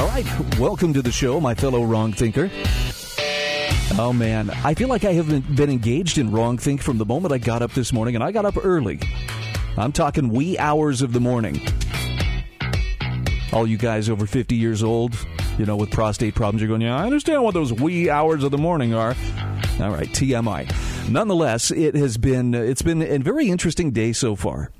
All right, welcome to the show, my fellow wrong thinker. Oh man, I feel like I haven't been engaged in wrong think from the moment I got up this morning, and I got up early. I'm talking wee hours of the morning. All you guys over 50 years old, you know, with prostate problems, you're going, yeah, I understand what those wee hours of the morning are. All right, TMI. Nonetheless, it has been it's been a very interesting day so far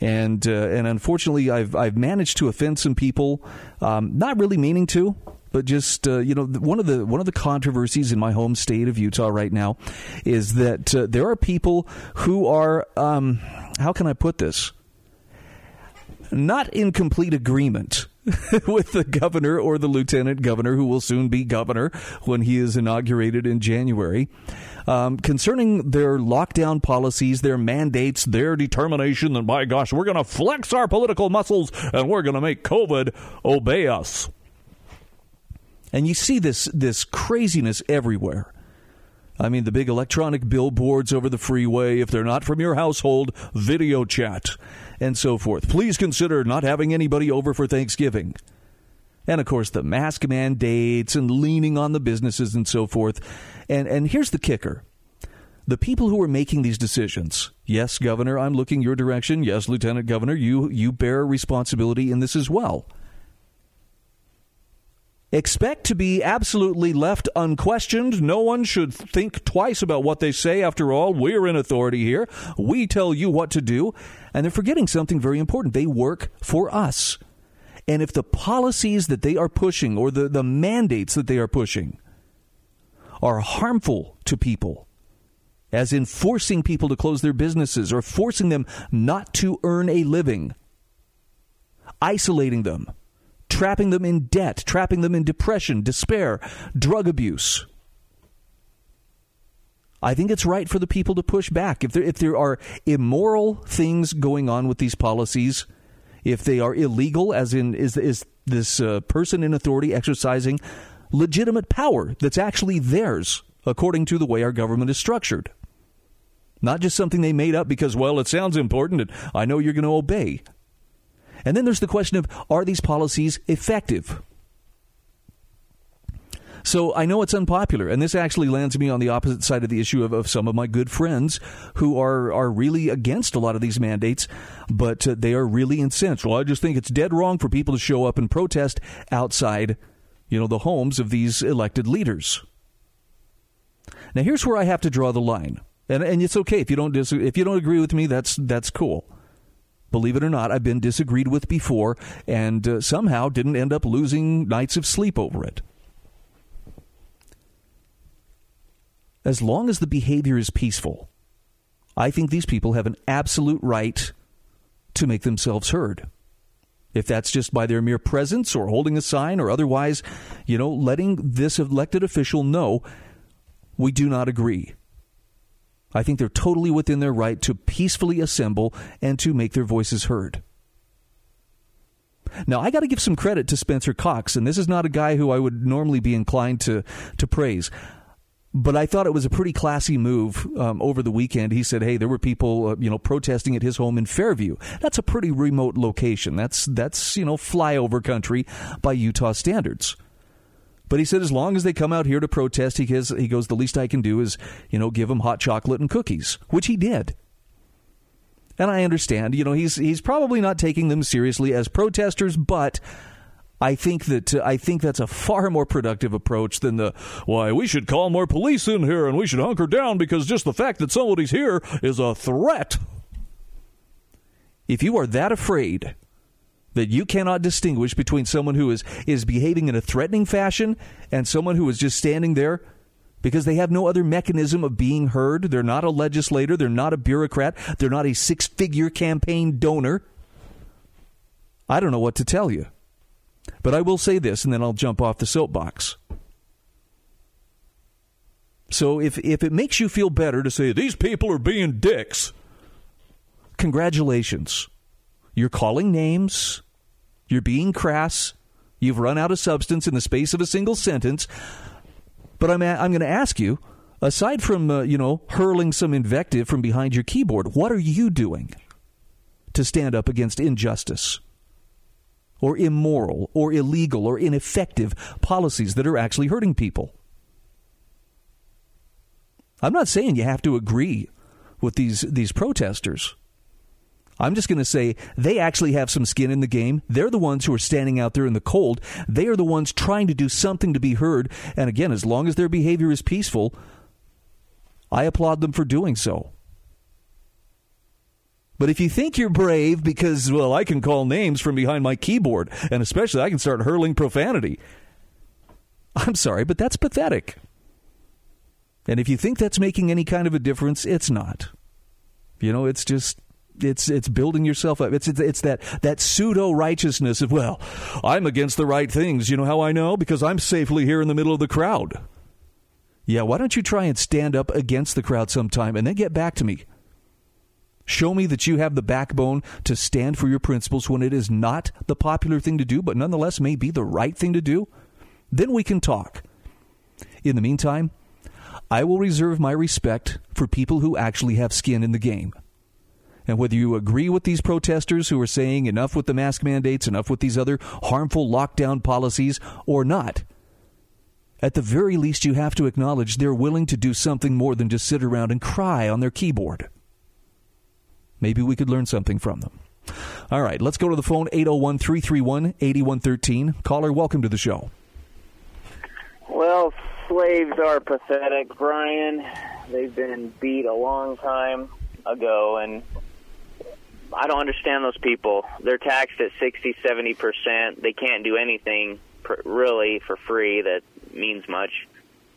and uh, and unfortunately, I've I've managed to offend some people, um, not really meaning to. But just uh, you know, one of the one of the controversies in my home state of Utah right now is that uh, there are people who are um, how can I put this? Not in complete agreement with the governor or the lieutenant governor, who will soon be governor when he is inaugurated in January, um, concerning their lockdown policies, their mandates, their determination that, my gosh, we're going to flex our political muscles and we're going to make COVID obey us. And you see this this craziness everywhere. I mean, the big electronic billboards over the freeway, if they're not from your household, video chat, and so forth. Please consider not having anybody over for Thanksgiving. And of course, the mask mandates and leaning on the businesses and so forth. And, and here's the kicker the people who are making these decisions yes, Governor, I'm looking your direction. Yes, Lieutenant Governor, you, you bear responsibility in this as well expect to be absolutely left unquestioned. No one should think twice about what they say. After all, we're in authority here. We tell you what to do. And they're forgetting something very important. They work for us. And if the policies that they are pushing or the, the mandates that they are pushing are harmful to people, as in forcing people to close their businesses or forcing them not to earn a living, isolating them, trapping them in debt, trapping them in depression, despair, drug abuse. I think it's right for the people to push back. If there, if there are immoral things going on with these policies, if they are illegal, as in is, is this uh, person in authority exercising legitimate power that's actually theirs, according to the way our government is structured. Not just something they made up because, well, it sounds important and I know you're going to obey. And then there's the question of are these policies effective? So I know it's unpopular, and this actually lands me on the opposite side of the issue of, of some of my good friends who are are really against a lot of these mandates, but uh, they are really incensed. Well, I just think it's dead wrong for people to show up and protest outside, you know, the homes of these elected leaders. Now, here's where I have to draw the line, and and it's okay if you don't dis- if you don't agree with me. That's that's cool believe it or not, I've been disagreed with before and uh, somehow didn't end up losing nights of sleep over it. As long as the behavior is peaceful, I think these people have an absolute right to make themselves heard. If that's just by their mere presence or holding a sign or otherwise, you know, letting this elected official know we do not agree. I think they're totally within their right to peacefully assemble and to make their voices heard. Now, I got to give some credit to Spencer Cox, and this is not a guy who I would normally be inclined to, to praise. But I thought it was a pretty classy move um, over the weekend. He said, "Hey, there were people, uh, you know, protesting at his home in Fairview. That's a pretty remote location. That's that's you know flyover country by Utah standards." But he said as long as they come out here to protest, he goes, he goes the least I can do is, you know, give them hot chocolate and cookies, which he did. And I understand, you know, he's he's probably not taking them seriously as protesters, but I think that uh, I think that's a far more productive approach than the why we should call more police in here and we should hunker down because just the fact that somebody's here is a threat. If you are that afraid that you cannot distinguish between someone who is, is behaving in a threatening fashion and someone who is just standing there because they have no other mechanism of being heard. They're not a legislator, they're not a bureaucrat, they're not a six figure campaign donor. I don't know what to tell you. But I will say this, and then I'll jump off the soapbox. So if, if it makes you feel better to say these people are being dicks, congratulations. You're calling names, you're being crass, you've run out of substance in the space of a single sentence. But I'm, I'm going to ask you, aside from, uh, you know, hurling some invective from behind your keyboard, what are you doing to stand up against injustice? Or immoral, or illegal, or ineffective policies that are actually hurting people. I'm not saying you have to agree with these these protesters. I'm just going to say they actually have some skin in the game. They're the ones who are standing out there in the cold. They are the ones trying to do something to be heard. And again, as long as their behavior is peaceful, I applaud them for doing so. But if you think you're brave because, well, I can call names from behind my keyboard, and especially I can start hurling profanity, I'm sorry, but that's pathetic. And if you think that's making any kind of a difference, it's not. You know, it's just it's it's building yourself up. It's it's, it's that that pseudo righteousness of well, I'm against the right things. You know how I know because I'm safely here in the middle of the crowd. Yeah, why don't you try and stand up against the crowd sometime and then get back to me? Show me that you have the backbone to stand for your principles when it is not the popular thing to do, but nonetheless may be the right thing to do. Then we can talk. In the meantime, I will reserve my respect for people who actually have skin in the game. And whether you agree with these protesters who are saying enough with the mask mandates, enough with these other harmful lockdown policies, or not, at the very least, you have to acknowledge they're willing to do something more than just sit around and cry on their keyboard. Maybe we could learn something from them. All right, let's go to the phone 801 331 8113. Caller, welcome to the show. Well, slaves are pathetic, Brian. They've been beat a long time ago, and I don't understand those people. They're taxed at 60, 70%. They can't do anything really for free that means much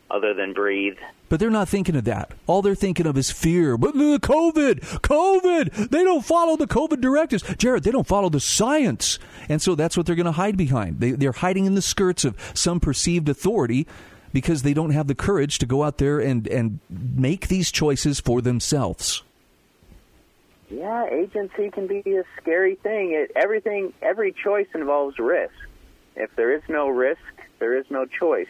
other than breathe. But they're not thinking of that. All they're thinking of is fear. But the COVID, COVID, they don't follow the COVID directives. Jared, they don't follow the science. And so that's what they're going to hide behind. They, they're hiding in the skirts of some perceived authority because they don't have the courage to go out there and, and make these choices for themselves. Yeah, agency can be a scary thing. It, everything, every choice involves risk. If there is no risk, there is no choice.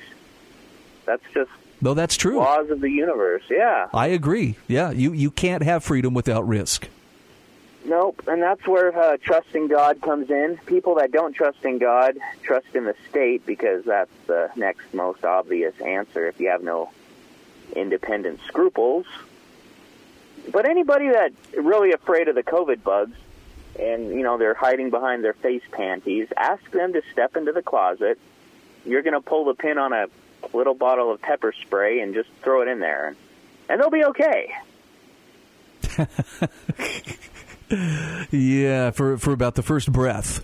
That's just no. that's true. laws of the universe. Yeah. I agree. Yeah, you, you can't have freedom without risk. Nope, and that's where uh, trusting God comes in. People that don't trust in God trust in the state because that's the next most obvious answer if you have no independent scruples. But anybody that's really afraid of the COVID bugs and, you know, they're hiding behind their face panties, ask them to step into the closet. You're going to pull the pin on a little bottle of pepper spray and just throw it in there, and they'll be okay. Yeah, for for about the first breath.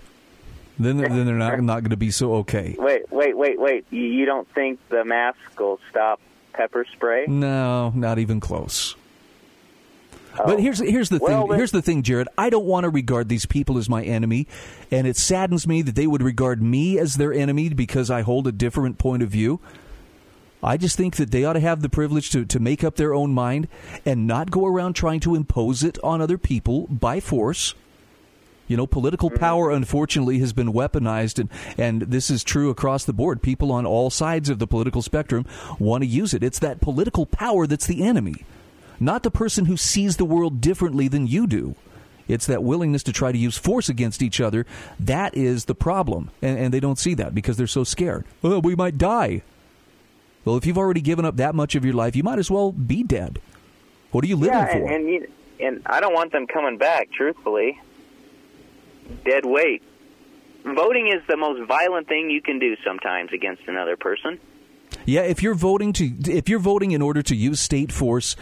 Then they're, then they're not not going to be so okay. Wait, wait, wait, wait. You, you don't think the mask will stop pepper spray? No, not even close. Oh. But here's here's the Well, thing. then- Here's the thing, Jared. I don't want to regard these people as my enemy, and it saddens me that they would regard me as their enemy because I hold a different point of view. I just think that they ought to have the privilege to, to make up their own mind and not go around trying to impose it on other people by force. You know, political mm-hmm. power, unfortunately, has been weaponized, and, and this is true across the board. People on all sides of the political spectrum want to use it. It's that political power that's the enemy, not the person who sees the world differently than you do. It's that willingness to try to use force against each other. That is the problem. And, and they don't see that because they're so scared. Well, we might die. Well, if you've already given up that much of your life, you might as well be dead. What are you living yeah, for? and and, you, and I don't want them coming back. Truthfully, dead weight. Voting is the most violent thing you can do sometimes against another person. Yeah, if you're voting to if you're voting in order to use state force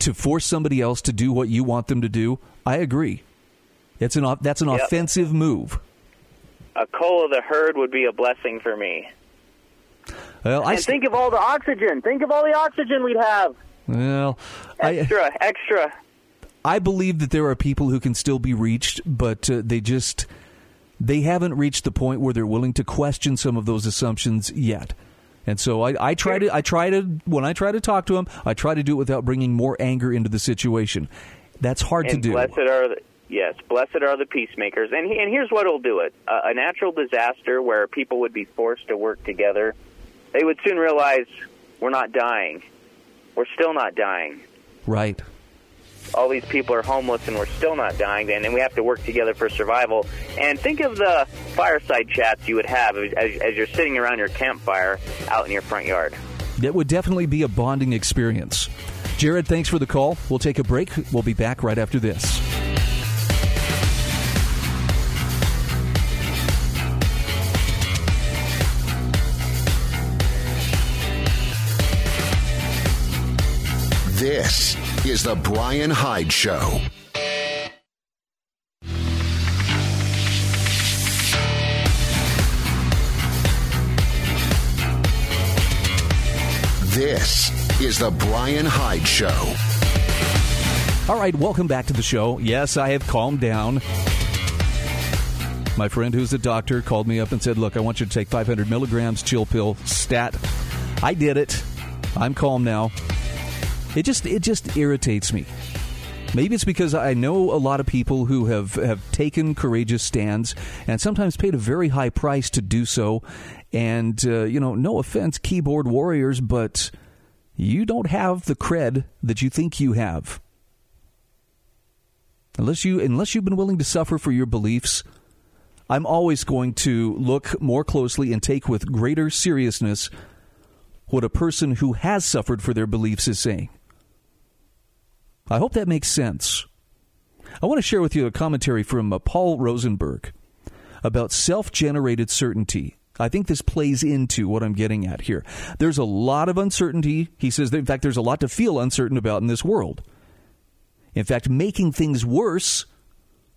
to force somebody else to do what you want them to do, I agree. It's an that's an Yep. offensive move. A cull of the herd would be a blessing for me. Well, I st- think of all the oxygen. Think of all the oxygen we'd have. well, I Extra, extra. I believe that there are people who can still be reached, but uh, they just they haven't reached the point where they're willing to question some of those assumptions yet. And so I, I try to I try to when I try to talk to them, I try to do it without bringing more anger into the situation. That's hard and to do. Blessed are the, yes, blessed are the peacemakers. And and here's what'll do it: uh, a natural disaster where people would be forced to work together. They would soon realize we're not dying. We're still not dying. Right all these people are homeless and we're still not dying, and, and we have to work together for survival. And think of the fireside chats you would have as, as you're sitting around your campfire out in your front yard. That would definitely be a bonding experience. Jared, thanks for the call. We'll take a break. We'll be back right after this. This is The Brian Hyde Show. This is The Brian Hyde Show. All right, welcome back to the show. Yes, I have calmed down. My friend who's a doctor called me up and said, Look, I want you to take 500 milligrams chill pill stat. I did it. I'm calm now. It just it just irritates me. Maybe it's because I know a lot of people who have, have taken courageous stands and sometimes paid a very high price to do so. And, uh, you know, no offense, keyboard warriors, but you don't have the cred that you think you have. Unless, you, unless you've been willing to suffer for your beliefs, I'm always going to look more closely and take with greater seriousness what a person who has suffered for their beliefs is saying. I hope that makes sense. I want to share with you a commentary from uh, Paul Rosenberg about self generated certainty. I think this plays into what I'm getting at here. There's a lot of uncertainty. He says, that, in fact, there's a lot to feel uncertain about in this world. In fact, making things worse,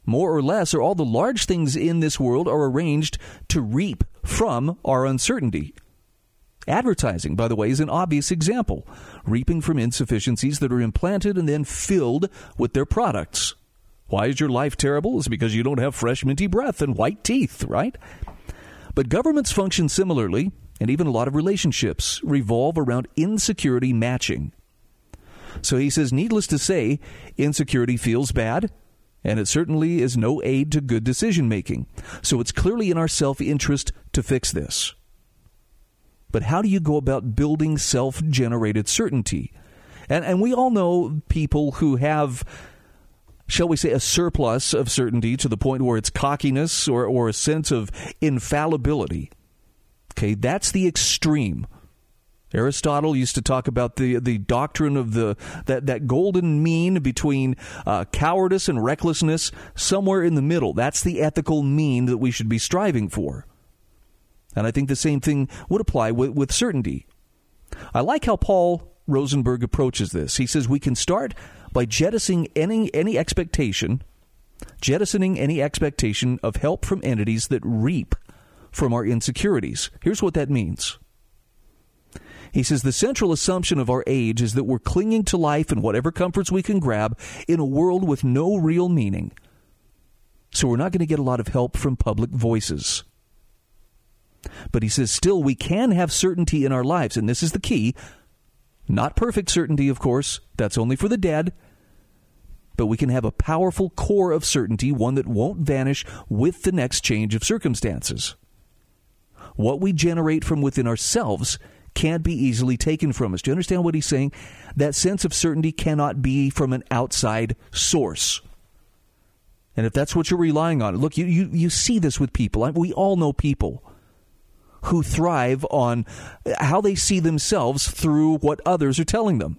more or less, or all the large things in this world are arranged to reap from our uncertainty. Advertising, by the way, is an obvious example, reaping from insufficiencies that are implanted and then filled with their products. Why is your life terrible? It's because you don't have fresh, minty breath and white teeth, right? But governments function similarly, and even a lot of relationships revolve around insecurity matching. So he says, needless to say, insecurity feels bad, and it certainly is no aid to good decision making. So it's clearly in our self interest to fix this. But how do you go about building self generated certainty? And, and we all know people who have, shall we say, a surplus of certainty to the point where it's cockiness or, or a sense of infallibility. Okay, that's the extreme. Aristotle used to talk about the the doctrine of the that, that golden mean between uh, cowardice and recklessness, somewhere in the middle. That's the ethical mean that we should be striving for. And I think the same thing would apply with, with certainty. I like how Paul Rosenberg approaches this. He says we can start by jettisoning any, any expectation, jettisoning any expectation of help from entities that reap from our insecurities. Here's what that means. He says the central assumption of our age is that we're clinging to life and whatever comforts we can grab in a world with no real meaning. So we're not going to get a lot of help from public voices. But he says, still, we can have certainty in our lives, and this is the key. Not perfect certainty, of course, that's only for the dead. But we can have a powerful core of certainty, one that won't vanish with the next change of circumstances. What we generate from within ourselves can't be easily taken from us. Do you understand what he's saying? That sense of certainty cannot be from an outside source. And if that's what you're relying on, look, you, you, you see this with people. We all know people who thrive on how they see themselves through what others are telling them.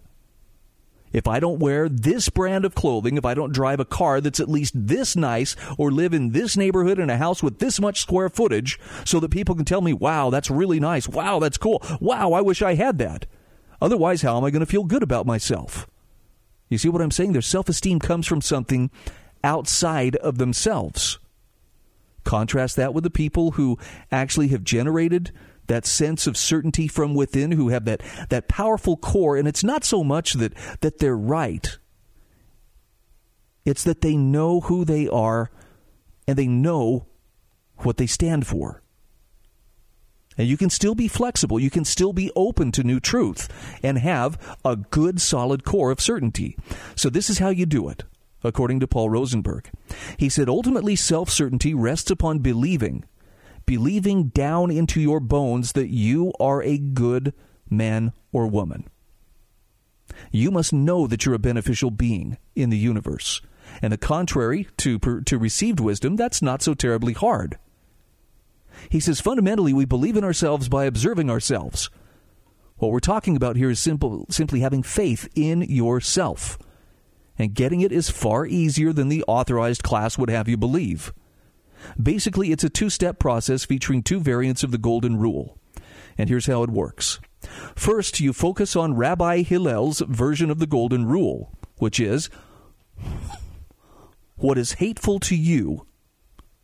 If I don't wear this brand of clothing, if I don't drive a car that's at least this nice, or live in this neighborhood in a house with this much square footage, so that people can tell me, wow, that's really nice. Wow, that's cool. Wow, I wish I had that. Otherwise, how am I going to feel good about myself? You see what I'm saying? Their self esteem comes from something outside of themselves. Contrast that with the people who actually have generated that sense of certainty from within, who have that, that powerful core. And it's not so much that, that they're right, it's that they know who they are and they know what they stand for. And you can still be flexible. You can still be open to new truth and have a good, solid core of certainty. So, this is how you do it, according to Paul Rosenberg. He said, ultimately, self certainty rests upon believing, believing down into your bones that you are a good man or woman. You must know that you're a beneficial being in the universe. And the contrary to, to received wisdom, that's not so terribly hard. He says fundamentally, we believe in ourselves by observing ourselves. What we're talking about here is simple, simply having faith in yourself. And getting it is far easier than the authorized class would have you believe. Basically, it's a two step process featuring two variants of the Golden Rule. And here's how it works. First, you focus on Rabbi Hillel's version of the Golden Rule, which is what is hateful to you,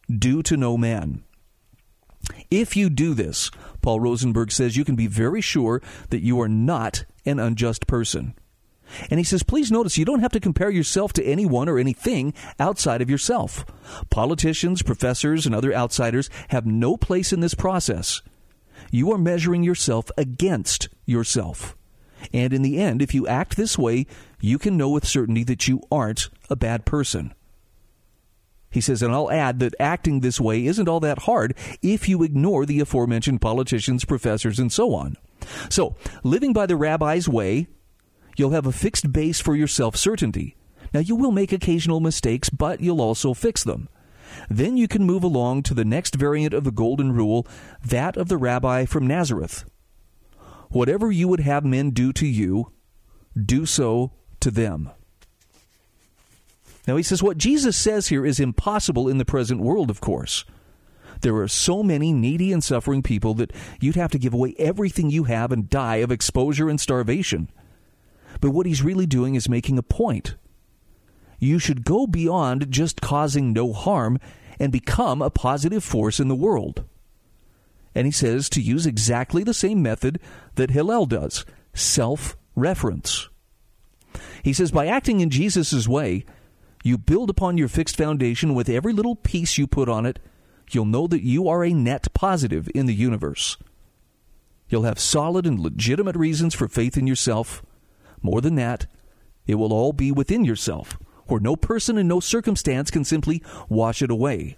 do to no man. If you do this, Paul Rosenberg says you can be very sure that you are not an unjust person. And he says, please notice you don't have to compare yourself to anyone or anything outside of yourself. Politicians, professors, and other outsiders have no place in this process. You are measuring yourself against yourself. And in the end, if you act this way, you can know with certainty that you aren't a bad person. He says, and I'll add that acting this way isn't all that hard if you ignore the aforementioned politicians, professors, and so on. So, living by the rabbi's way, you'll have a fixed base for your self certainty. Now, you will make occasional mistakes, but you'll also fix them. Then you can move along to the next variant of the Golden Rule, that of the rabbi from Nazareth. Whatever you would have men do to you, do so to them. Now, he says what Jesus says here is impossible in the present world, of course. There are so many needy and suffering people that you'd have to give away everything you have and die of exposure and starvation. But what he's really doing is making a point. You should go beyond just causing no harm and become a positive force in the world. And he says to use exactly the same method that Hillel does self reference. He says by acting in Jesus' way, you build upon your fixed foundation with every little piece you put on it. You'll know that you are a net positive in the universe. You'll have solid and legitimate reasons for faith in yourself. More than that, it will all be within yourself, where no person and no circumstance can simply wash it away.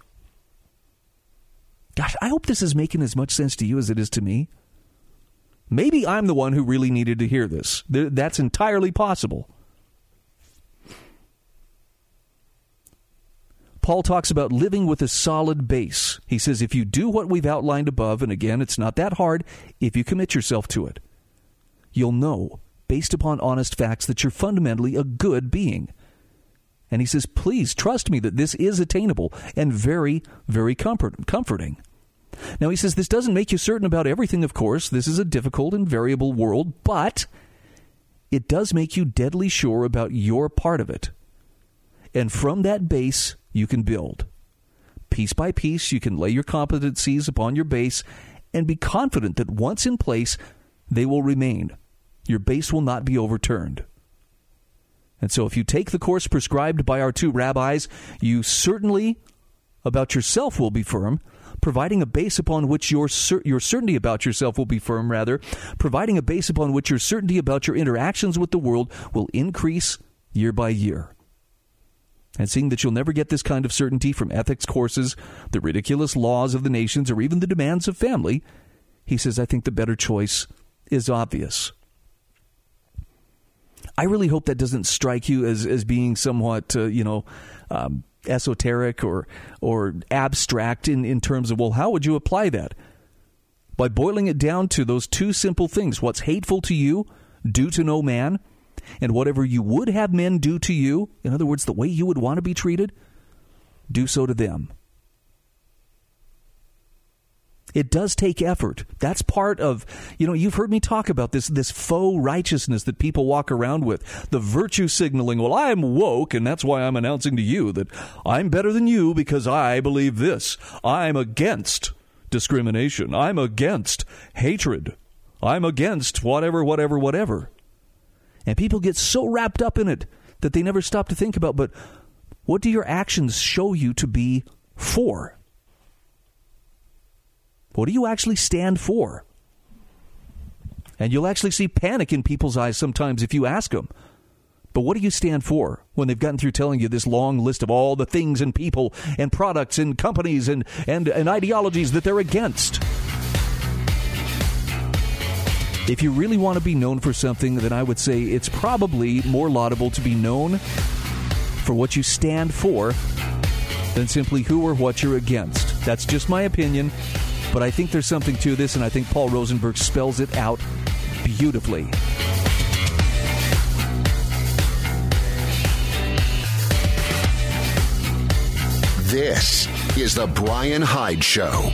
Gosh, I hope this is making as much sense to you as it is to me. Maybe I'm the one who really needed to hear this. That's entirely possible. Paul talks about living with a solid base. He says, if you do what we've outlined above, and again, it's not that hard if you commit yourself to it, you'll know, based upon honest facts, that you're fundamentally a good being. And he says, please trust me that this is attainable and very, very comfort- comforting. Now, he says, this doesn't make you certain about everything, of course. This is a difficult and variable world, but it does make you deadly sure about your part of it. And from that base, you can build. Piece by piece, you can lay your competencies upon your base and be confident that once in place, they will remain. Your base will not be overturned. And so, if you take the course prescribed by our two rabbis, you certainly about yourself will be firm, providing a base upon which your cer- your certainty about yourself will be firm rather, providing a base upon which your certainty about your interactions with the world will increase year by year. And seeing that you'll never get this kind of certainty from ethics courses, the ridiculous laws of the nations, or even the demands of family, he says, I think the better choice is obvious. I really hope that doesn't strike you as, as being somewhat, uh, you know, um, esoteric or or abstract in, in terms of, well, how would you apply that? By boiling it down to those two simple things what's hateful to you, do to no man, and whatever you would have men do to you, in other words, the way you would want to be treated, do so to them. It does take effort. That's part of, you know, you've heard me talk about this this faux righteousness that people walk around with, the virtue signaling. Well, I'm woke, and that's why I'm announcing to you that I'm better than you because I believe this. I'm against discrimination. I'm against hatred. I'm against whatever, whatever, whatever. And people get so wrapped up in it that they never stop to think about, but what do your actions show you to be for? What do you actually stand for? And you'll actually see panic in people's eyes sometimes if you ask them. But what do you stand for when they've gotten through telling you this long list of all the things and people and products and companies and, and, and ideologies that they're against? If you really want to be known for something, then I would say it's probably more laudable to be known for what you stand for than simply who or what you're against. That's just my opinion, but I think there's something to this, and I think Paul Rosenberg spells it out beautifully. This is The Brian Hyde Show.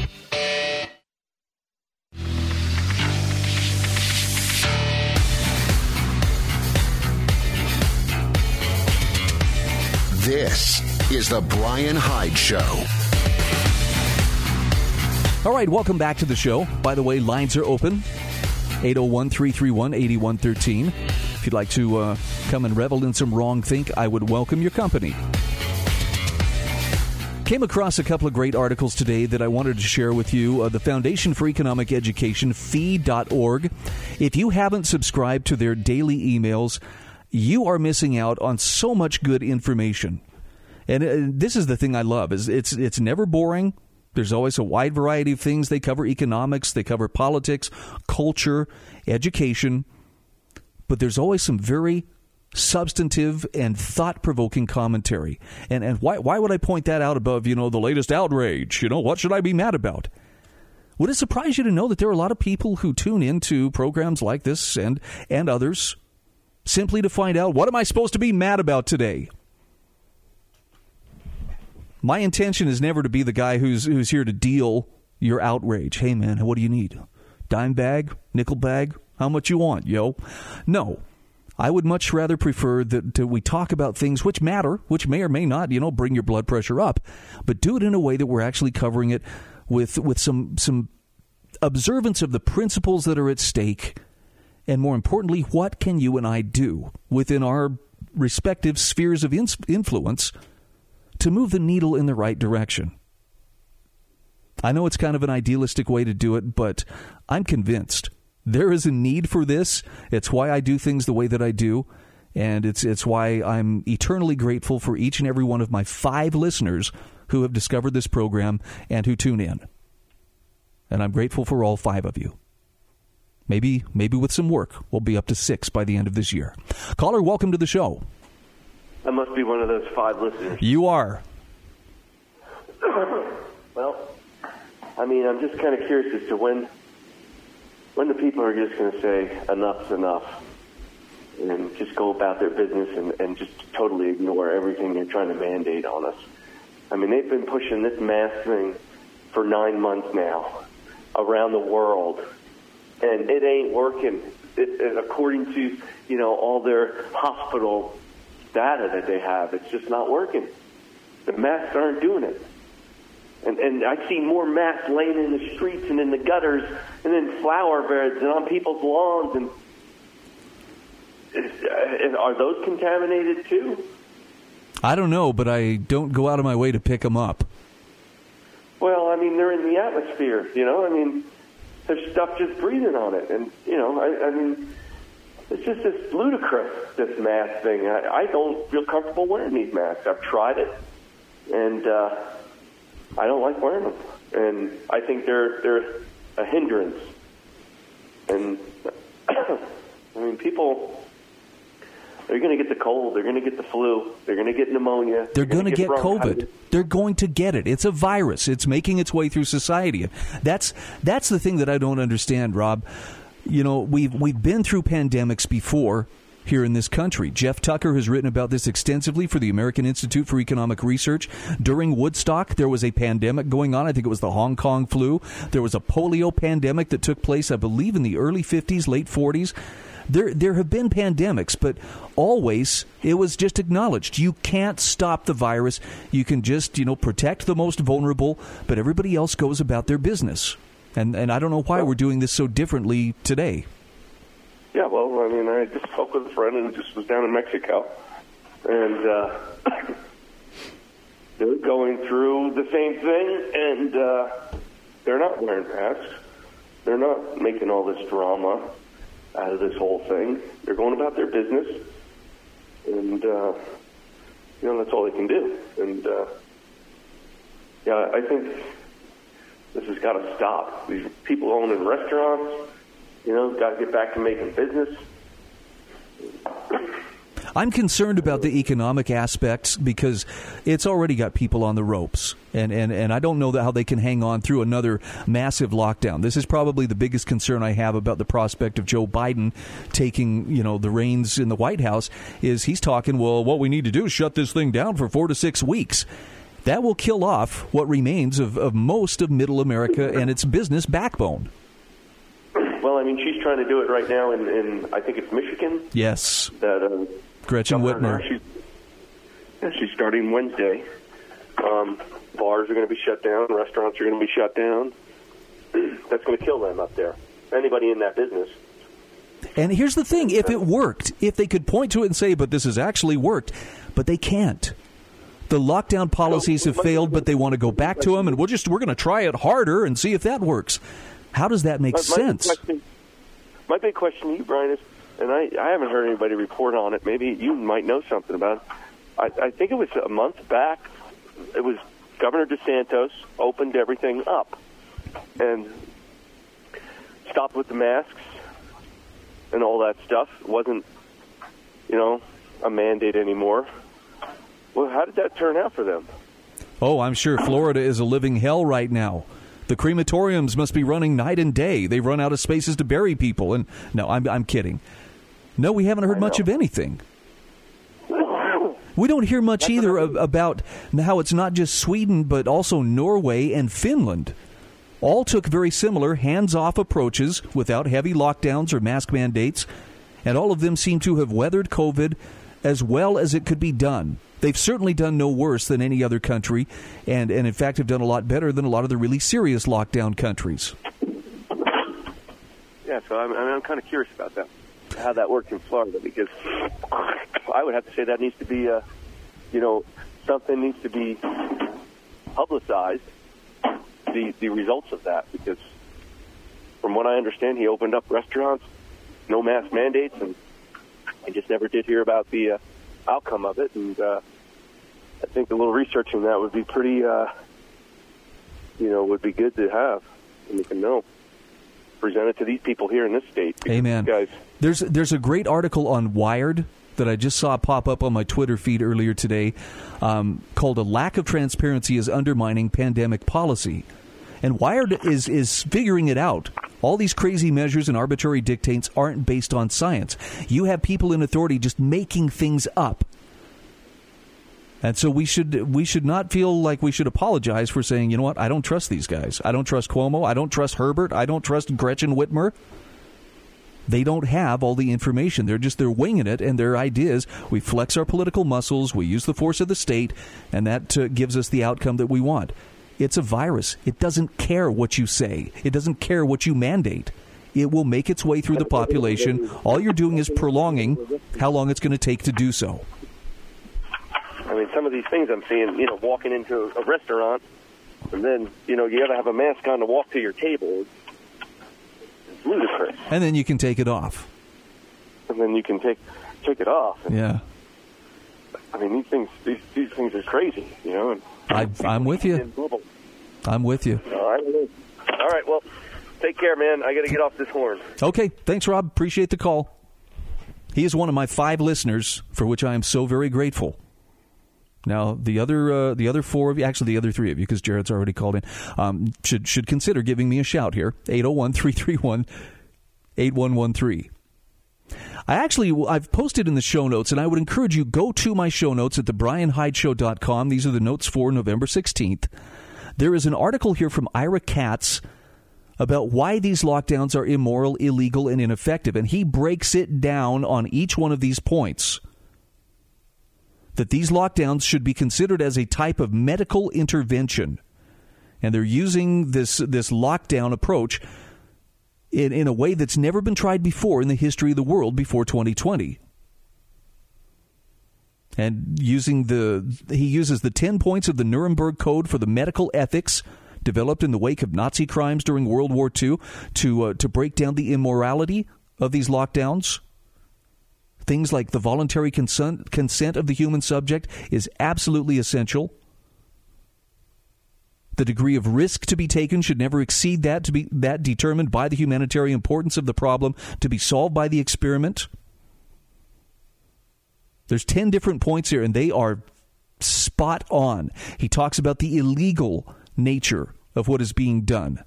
This is The Brian Hyde Show. All right, welcome back to the show. By the way, lines are open 801 331 8113. If you'd like to uh, come and revel in some wrong think, I would welcome your company. Came across a couple of great articles today that I wanted to share with you. Uh, the Foundation for Economic Education, fee.org. If you haven't subscribed to their daily emails, you are missing out on so much good information. And uh, this is the thing I love is it's it's never boring. There's always a wide variety of things they cover economics, they cover politics, culture, education, but there's always some very substantive and thought-provoking commentary. And and why why would I point that out above, you know, the latest outrage? You know, what should I be mad about? Would it surprise you to know that there are a lot of people who tune into programs like this and and others simply to find out what am I supposed to be mad about today? My intention is never to be the guy who's who's here to deal your outrage. Hey man, what do you need? Dime bag, nickel bag, how much you want, yo? No. I would much rather prefer that, we talk about things which matter, which may or may not, you know, bring your blood pressure up, but do it in a way that we're actually covering it with with some some observance of the principles that are at stake and more importantly, what can you and I do within our respective spheres of influence to move the needle in the right direction? I know it's kind of an idealistic way to do it, but I'm convinced there is a need for this. It's why I do things the way that I do. And it's, it's why I'm eternally grateful for each and every one of my five listeners who have discovered this program and who tune in. And I'm grateful for all five of you. Maybe, maybe with some work, we'll be up to six by the end of this year. Caller, welcome to the show. I must be one of those five listeners. You are. well, I mean, I'm just kind of curious as to when, when the people are just going to say enough's enough, and just go about their business and, and just totally ignore everything they're trying to mandate on us. I mean, they've been pushing this mask thing for nine months now around the world and it ain't working. It, it, according to you know all their hospital data that they have, it's just not working. The masks aren't doing it. And, and I see more masks laying in the streets and in the gutters and in flower beds and on people's lawns. And is, are those contaminated too? I don't know, but I don't go out of my way to pick them up. Well, I mean, they're in the atmosphere, you know. I mean, there's stuff just breathing on it. And, you know, I, I mean, it's just this ludicrous, this mask thing. I, I don't feel comfortable wearing these masks. I've tried it, and uh, I don't like wearing them. And I think they're, they're a hindrance. And, I mean, people they're going to get the cold. They're going to get the flu. They're going to get pneumonia. They're, going to get, get COVID. They're going to get it. It's a virus. It's making its way through society. That's that's the thing that I don't understand, Rob. You know, we've we've been through pandemics before here in this country. Jeff Tucker has written about this extensively for the American Institute for Economic Research. During Woodstock, there was a pandemic going on. I think it was the Hong Kong flu. There was a polio pandemic that took place, I believe, in the early 50s, late 40s. There, there have been pandemics, but always it was just acknowledged. You can't stop the virus. You can just, you know, protect the most vulnerable, but everybody else goes about their business. And and I don't know why we're doing this so differently today. Yeah, well, I mean, I just spoke with a friend and just was down in Mexico, and uh, they're going through the same thing, and uh, they're not wearing masks. They're not making all this drama out of this whole thing. They're going about their business, and uh, you know that's all they can do. And uh, yeah, I think this has got to stop. These people owning restaurants, you know, got to get back to making business. I'm concerned about the economic aspects because it's already got people on the ropes. And, and, and I don't know how they can hang on through another massive lockdown. This is probably the biggest concern I have about the prospect of Joe Biden taking, you know, the reins in the White House is he's talking, well, what we need to do is shut this thing down for four to six weeks. That will kill off what remains of, of most of middle America and its business backbone. Well, I mean, she's trying to do it right now in, in I think it's Michigan. Yes. That uh, Gretchen Whitmer. She's, yeah, she's starting Wednesday. Um, bars are going to be shut down. Restaurants are going to be shut down. That's going to kill them up there. Anybody in that business. And here's the thing if it worked, if they could point to it and say, but this has actually worked, but they can't. The lockdown policies have failed, but they want to go back to them, and we'll just we're going to try it harder and see if that works. How does that make My- my big sense? question- my big question to you, Brian, is, and I, I haven't heard anybody report on it. Maybe you might know something about it. I, I think it was a month back. It was Governor DeSantis opened everything up and stopped with the masks and all that stuff. It wasn't, you know, a mandate anymore. Well, how did that turn out for them? Oh, I'm sure Florida is a living hell right now. The crematoriums must be running night and day. They've run out of spaces to bury people. And no, I'm, I'm kidding. No, we haven't heard much of anything. We don't hear much either of, about how it's not just Sweden, but also Norway and Finland. All took very similar hands off approaches without heavy lockdowns or mask mandates, and all of them seem to have weathered COVID as well as it could be done. They've certainly done no worse than any other country, and, and in fact have done a lot better than a lot of the really serious lockdown countries. Yeah, so I'm, I'm kind of curious about that, how that worked in Florida, because I would have to say that needs to be, uh, you know, something needs to be publicized, the the results of that, because from what I understand, he opened up restaurants, no mask mandates, and I just never did hear about the uh, outcome of it, and uh, I think a little research on that would be pretty, uh, you know, would be good to have, and you can know present it to these people here in this state. Amen. Guys, There's there's a great article on Wired that I just saw pop up on my Twitter feed earlier today, um, called "A Lack of Transparency is Undermining Pandemic Policy," and Wired is is figuring it out. All these crazy measures and arbitrary dictates aren't based on science. You have people in authority just making things up. And so we should we should not feel like we should apologize for saying, you know what, I don't trust these guys. I don't trust Cuomo. I don't trust Herbert. I don't trust Gretchen Whitmer. They don't have all the information. They're just they're winging it, and their ideas. We flex our political muscles. We use the force of the state, and that uh, gives us the outcome that we want. It's a virus. It doesn't care what you say. It doesn't care what you mandate. It will make its way through the population. All you're doing is prolonging how long it's going to take to do so. I mean, some of these things I'm seeing, you know, walking into a restaurant, and then, you know, you got to have a mask on to walk to your table. It's ludicrous. And then you can take it off. And then you can take take it off. Yeah. I mean, these things these these things are crazy, you know. And I, I'm with you. I'm with you. All right. All right. Well, take care, man. I got to get off this horn. Okay. Thanks, Rob. Appreciate the call. He is one of my five listeners, for which I am so very grateful. Now, the other uh, the other four of you, actually the other three of you, because Jared's already called in, um, should should consider giving me a shout here. 801 331 8113. I actually I've posted in the show notes, and I would encourage you go to my show notes at thebrianhydeshow.com. These are the notes for November 16th. There is an article here from Ira Katz about why these lockdowns are immoral, illegal, and ineffective, and he breaks it down on each one of these points. That these lockdowns should be considered as a type of medical intervention, and they're using this this lockdown approach in, in a way that's never been tried before in the history of the world before 2020. And using the he uses the 10 points of the Nuremberg Code for the medical ethics developed in the wake of Nazi crimes during World War II to uh, to break down the immorality of these lockdowns. Things like the voluntary consent, consent of the human subject is absolutely essential. The degree of risk to be taken should never exceed that to be that determined by the humanitarian importance of the problem to be solved by the experiment. There's 10 different points here and they are spot on. He talks about the illegal nature of what is being done.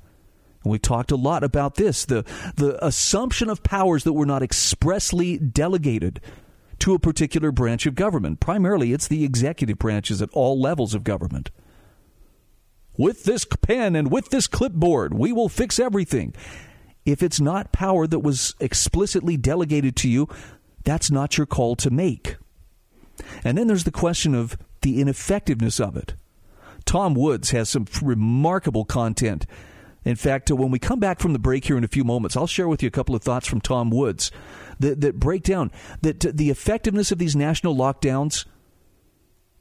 And we talked a lot about this the, the assumption of powers that were not expressly delegated to a particular branch of government. Primarily, it's the executive branches at all levels of government. With this pen and with this clipboard, we will fix everything. If it's not power that was explicitly delegated to you, that's not your call to make. And then there's the question of the ineffectiveness of it. Tom Woods has some remarkable content. In fact, uh, when we come back from the break here in a few moments, I'll share with you a couple of thoughts from Tom Woods that, that break down that uh, the effectiveness of these national lockdowns.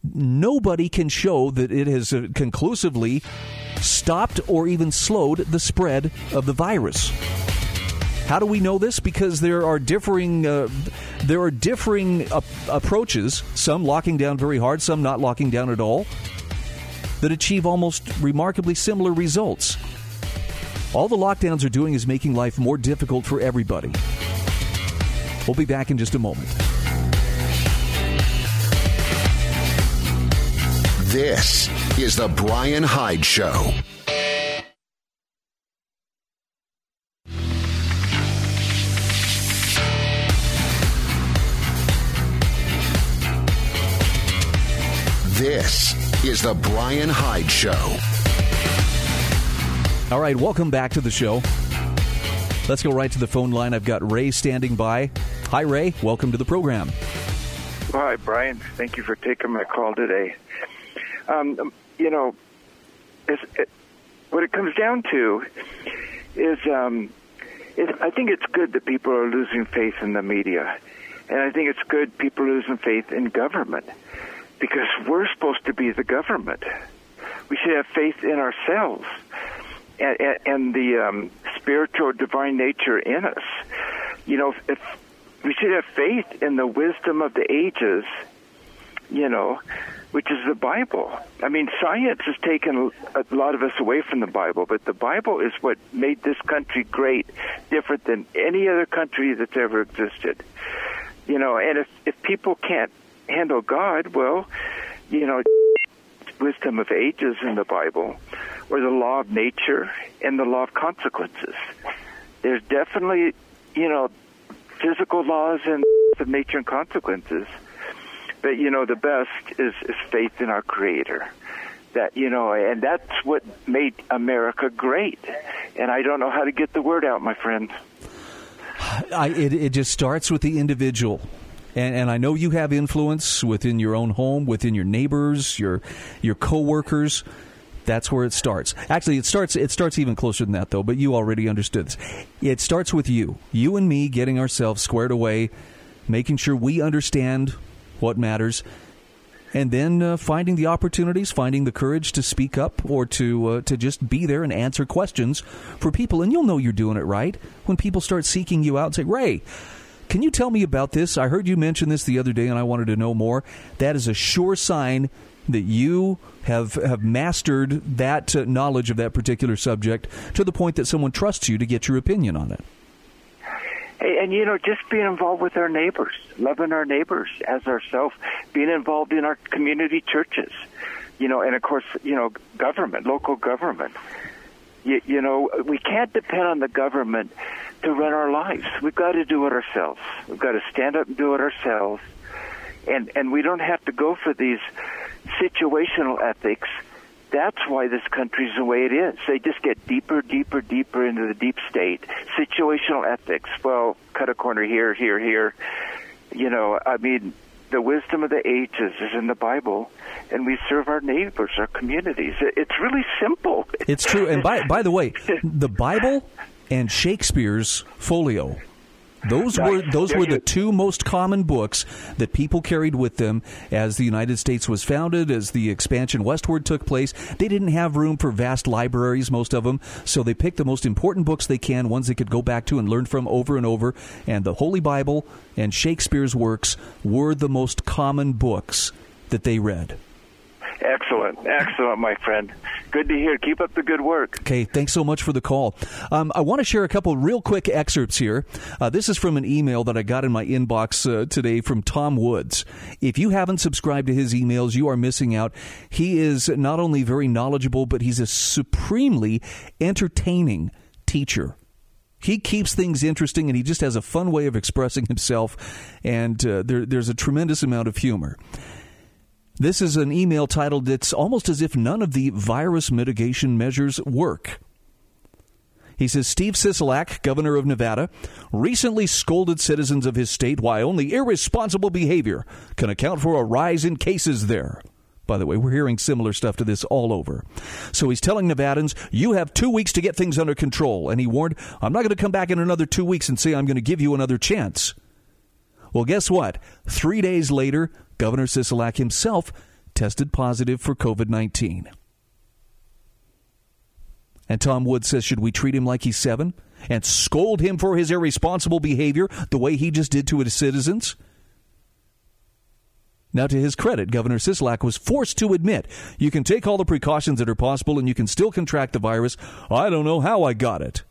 Nobody can show that it has uh, conclusively stopped or even slowed the spread of the virus. How do we know this? Because there are differing uh, there are differing approaches. Some locking down very hard, some not locking down at all. That achieve almost remarkably similar results. All the lockdowns are doing is making life more difficult for everybody. We'll be back in just a moment. This is the Brian Hyde Show. This is the Brian Hyde Show. All right, welcome back to the show. Let's go right to the phone line. I've got Ray standing by. Hi, Ray. Welcome to the program. Hi, Brian. Thank you for taking my call today. Um, you know, it, what it comes down to is um, it, I think it's good that people are losing faith in the media. And I think it's good people are losing faith in government because we're supposed to be the government. We should have faith in ourselves and, and the um, spiritual divine nature in us. You know, if we should have faith in the wisdom of the ages, you know, which is the Bible. I mean, science has taken a lot of us away from the Bible, but the Bible is what made this country great, different than any other country that's ever existed. You know, and if if people can't handle God, well, you know, wisdom of ages in the Bible, or the law of nature and the law of consequences. There's definitely, you know, physical laws and of nature and consequences. But you know, the best is, is faith in our Creator. That you know, and that's what made America great. And I don't know how to get the word out, my friend. I, it, it just starts with the individual. And, and I know you have influence within your own home, within your neighbors, your your coworkers. That's where it starts. Actually, it starts it starts even closer than that though, but you already understood this. It starts with you. You and me getting ourselves squared away, making sure we understand what matters, and then uh, finding the opportunities, finding the courage to speak up or to uh, to just be there and answer questions for people. And you'll know you're doing it right when people start seeking you out and say, "Ray, can you tell me about this? I heard you mention this the other day and I wanted to know more. That is a sure sign that you have have mastered that uh, knowledge of that particular subject to the point that someone trusts you to get your opinion on it. And you know, just being involved with our neighbors, loving our neighbors as ourselves, being involved in our community churches, you know, and of course, you know, government, local government. You, you know, we can't depend on the government to run our lives. We've got to do it ourselves. We've got to stand up and do it ourselves. And and we don't have to go for these situational ethics. That's why this country's the way it is. They just get deeper, deeper, deeper into the deep state. Situational ethics. Well, cut a corner here, here, here. You know, I mean, the wisdom of the ages is in the Bible, and we serve our neighbors, our communities. It's really simple. It's true. And by by the way, the Bible and Shakespeare's Folio Those were those were the two most common books that people carried with them as the United States was founded, as the expansion westward took place. They didn't have room for vast libraries, most of them, so they picked the most important books they can, ones they could go back to and learn from over and over. And the Holy Bible and Shakespeare's works were the most common books that they read. Excellent, excellent, my friend. Good to hear. Keep up the good work. Okay, thanks so much for the call. Um, I want to share a couple real quick excerpts here. Uh, this is from an email that I got in my inbox uh, today from Tom Woods. If you haven't subscribed to his emails, you are missing out. He is not only very knowledgeable, but he's a supremely entertaining teacher. He keeps things interesting and he just has a fun way of expressing himself, and uh, there, there's a tremendous amount of humor. This is an email titled It's Almost as if none of the virus mitigation measures work. He says Steve Sisolak, governor of Nevada, recently scolded citizens of his state why only irresponsible behavior can account for a rise in cases there. By the way, we're hearing similar stuff to this all over. So he's telling Nevadans, you have two weeks to get things under control. And he warned, I'm not going to come back in another two weeks and say I'm going to give you another chance. Well, guess what? Three days later, Governor Sisolak himself tested positive for COVID 19. And Tom Wood says, should we treat him like he's seven and scold him for his irresponsible behavior the way he just did to his citizens? Now, to his credit, Governor Sisolak was forced to admit you can take all the precautions that are possible and you can still contract the virus. I don't know how I got it.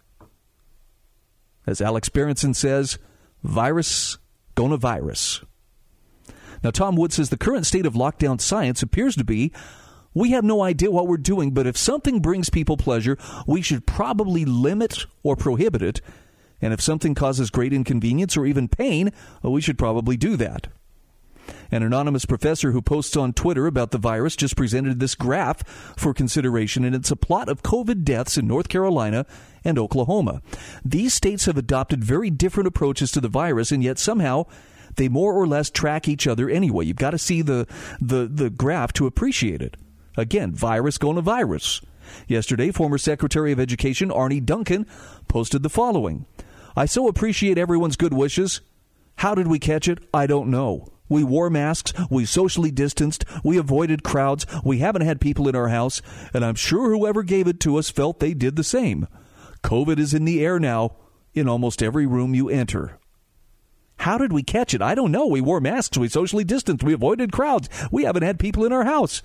As Alex Berenson says, virus gonna virus. Now, Tom Wood says the current state of lockdown science appears to be we have no idea what we're doing, but if something brings people pleasure, we should probably limit or prohibit it. And if something causes great inconvenience or even pain, well, we should probably do that. An anonymous professor who posts on Twitter about the virus just presented this graph for consideration, and it's a plot of COVID deaths in North Carolina and Oklahoma. These states have adopted very different approaches to the virus, and yet somehow they more or less track each other anyway. You've got to see the, the, the graph to appreciate it. Again, virus going to virus. Yesterday, former Secretary of Education Arne Duncan posted the following I so appreciate everyone's good wishes. How did we catch it? I don't know. We wore masks, we socially distanced, we avoided crowds, we haven't had people in our house, and I'm sure whoever gave it to us felt they did the same. COVID is in the air now, in almost every room you enter. How did we catch it? I don't know. We wore masks, we socially distanced, we avoided crowds, we haven't had people in our house.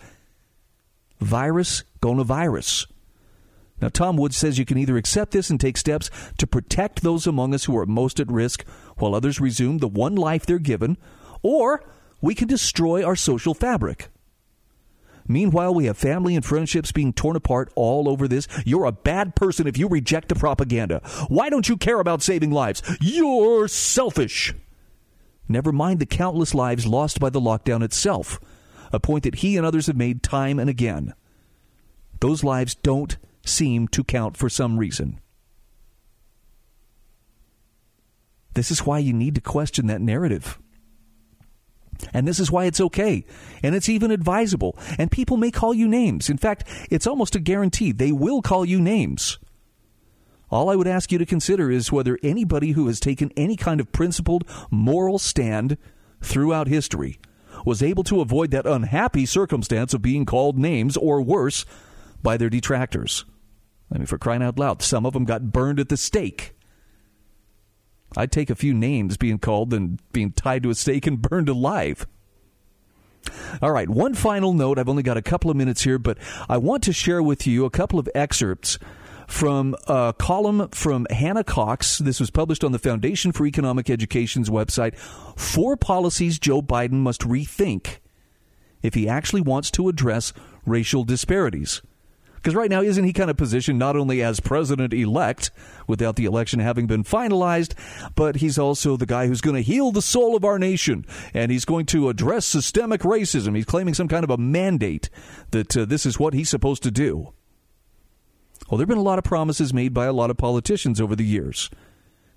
Virus gonna virus. Now, Tom Woods says you can either accept this and take steps to protect those among us who are most at risk while others resume the one life they're given, or we can destroy our social fabric. Meanwhile, we have family and friendships being torn apart all over this. You're a bad person if you reject the propaganda. Why don't you care about saving lives? You're selfish. Never mind the countless lives lost by the lockdown itself, a point that he and others have made time and again. Those lives don't seem to count for some reason. This is why you need to question that narrative. And this is why it's okay. And it's even advisable. And people may call you names. In fact, it's almost a guarantee they will call you names. All I would ask you to consider is whether anybody who has taken any kind of principled moral stand throughout history was able to avoid that unhappy circumstance of being called names or worse by their detractors. I mean, for crying out loud, some of them got burned at the stake. I'd take a few names being called than being tied to a stake and burned alive. All right, one final note. I've only got a couple of minutes here, but I want to share with you a couple of excerpts from a column from Hannah Cox. This was published on the Foundation for Economic Education's website. Four policies Joe Biden must rethink if he actually wants to address racial disparities. Because right now, isn't he kind of positioned not only as president elect, without the election having been finalized, but he's also the guy who's going to heal the soul of our nation and he's going to address systemic racism. He's claiming some kind of a mandate that uh, this is what he's supposed to do. Well, there have been a lot of promises made by a lot of politicians over the years.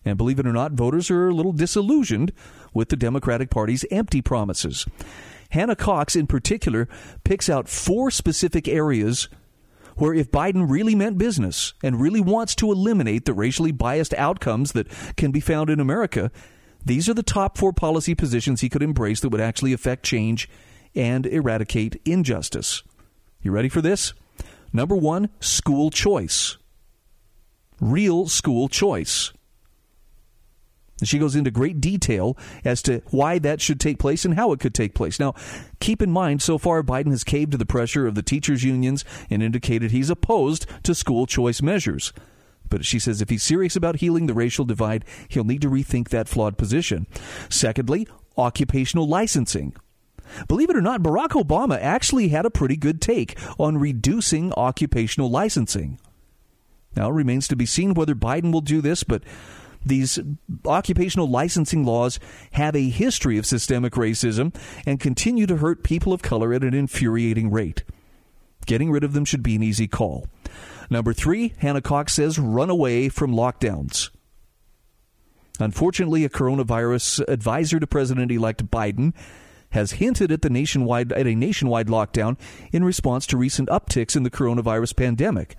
And believe it or not, voters are a little disillusioned with the Democratic Party's empty promises. Hannah Cox, in particular, picks out four specific areas where if Biden really meant business and really wants to eliminate the racially biased outcomes that can be found in America, these are the top four policy positions he could embrace that would actually affect change and eradicate injustice. You ready for this? Number one, school choice. Real school choice. She goes into great detail as to why that should take place and how it could take place. Now, keep in mind, so far, Biden has caved to the pressure of the teachers' unions and indicated he's opposed to school choice measures. But she says if he's serious about healing the racial divide, he'll need to rethink that flawed position. Secondly, occupational licensing. Believe it or not, Barack Obama actually had a pretty good take on reducing occupational licensing. Now, it remains to be seen whether Biden will do this, but these occupational licensing laws have a history of systemic racism and continue to hurt people of color at an infuriating rate. Getting rid of them should be an easy call. Number three, Hannah Cox says run away from lockdowns. Unfortunately, a coronavirus advisor to President elect Biden has hinted at the nationwide at a nationwide lockdown in response to recent upticks in the coronavirus pandemic.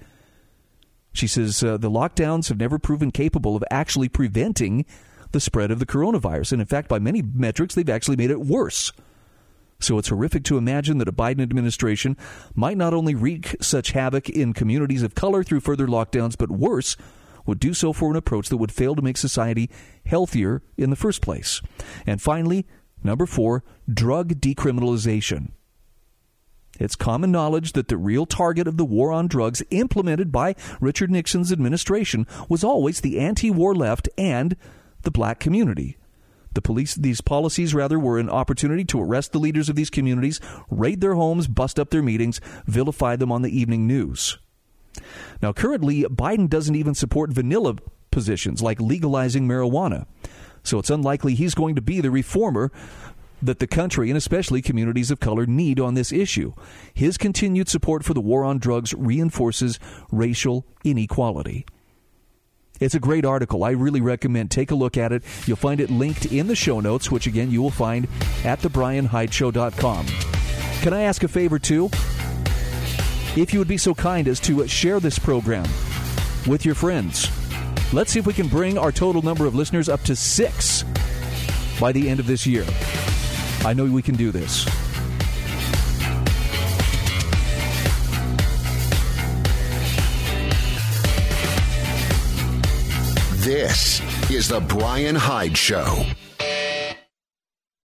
She says uh, the lockdowns have never proven capable of actually preventing the spread of the coronavirus. And in fact, by many metrics, they've actually made it worse. So it's horrific to imagine that a Biden administration might not only wreak such havoc in communities of color through further lockdowns, but worse, would do so for an approach that would fail to make society healthier in the first place. And finally, number four, drug decriminalization. It's common knowledge that the real target of the war on drugs implemented by Richard Nixon's administration was always the anti war left and the black community. The police, these policies, rather, were an opportunity to arrest the leaders of these communities, raid their homes, bust up their meetings, vilify them on the evening news. Now, currently, Biden doesn't even support vanilla positions like legalizing marijuana. So it's unlikely he's going to be the reformer that the country and especially communities of color need on this issue. His continued support for the war on drugs reinforces racial inequality. It's a great article. I really recommend take a look at it. You'll find it linked in the show notes, which again you will find at thebrianhydeshow.com. Can I ask a favor too? If you would be so kind as to share this program with your friends. Let's see if we can bring our total number of listeners up to six by the end of this year. I know we can do this. This is the Brian Hyde Show.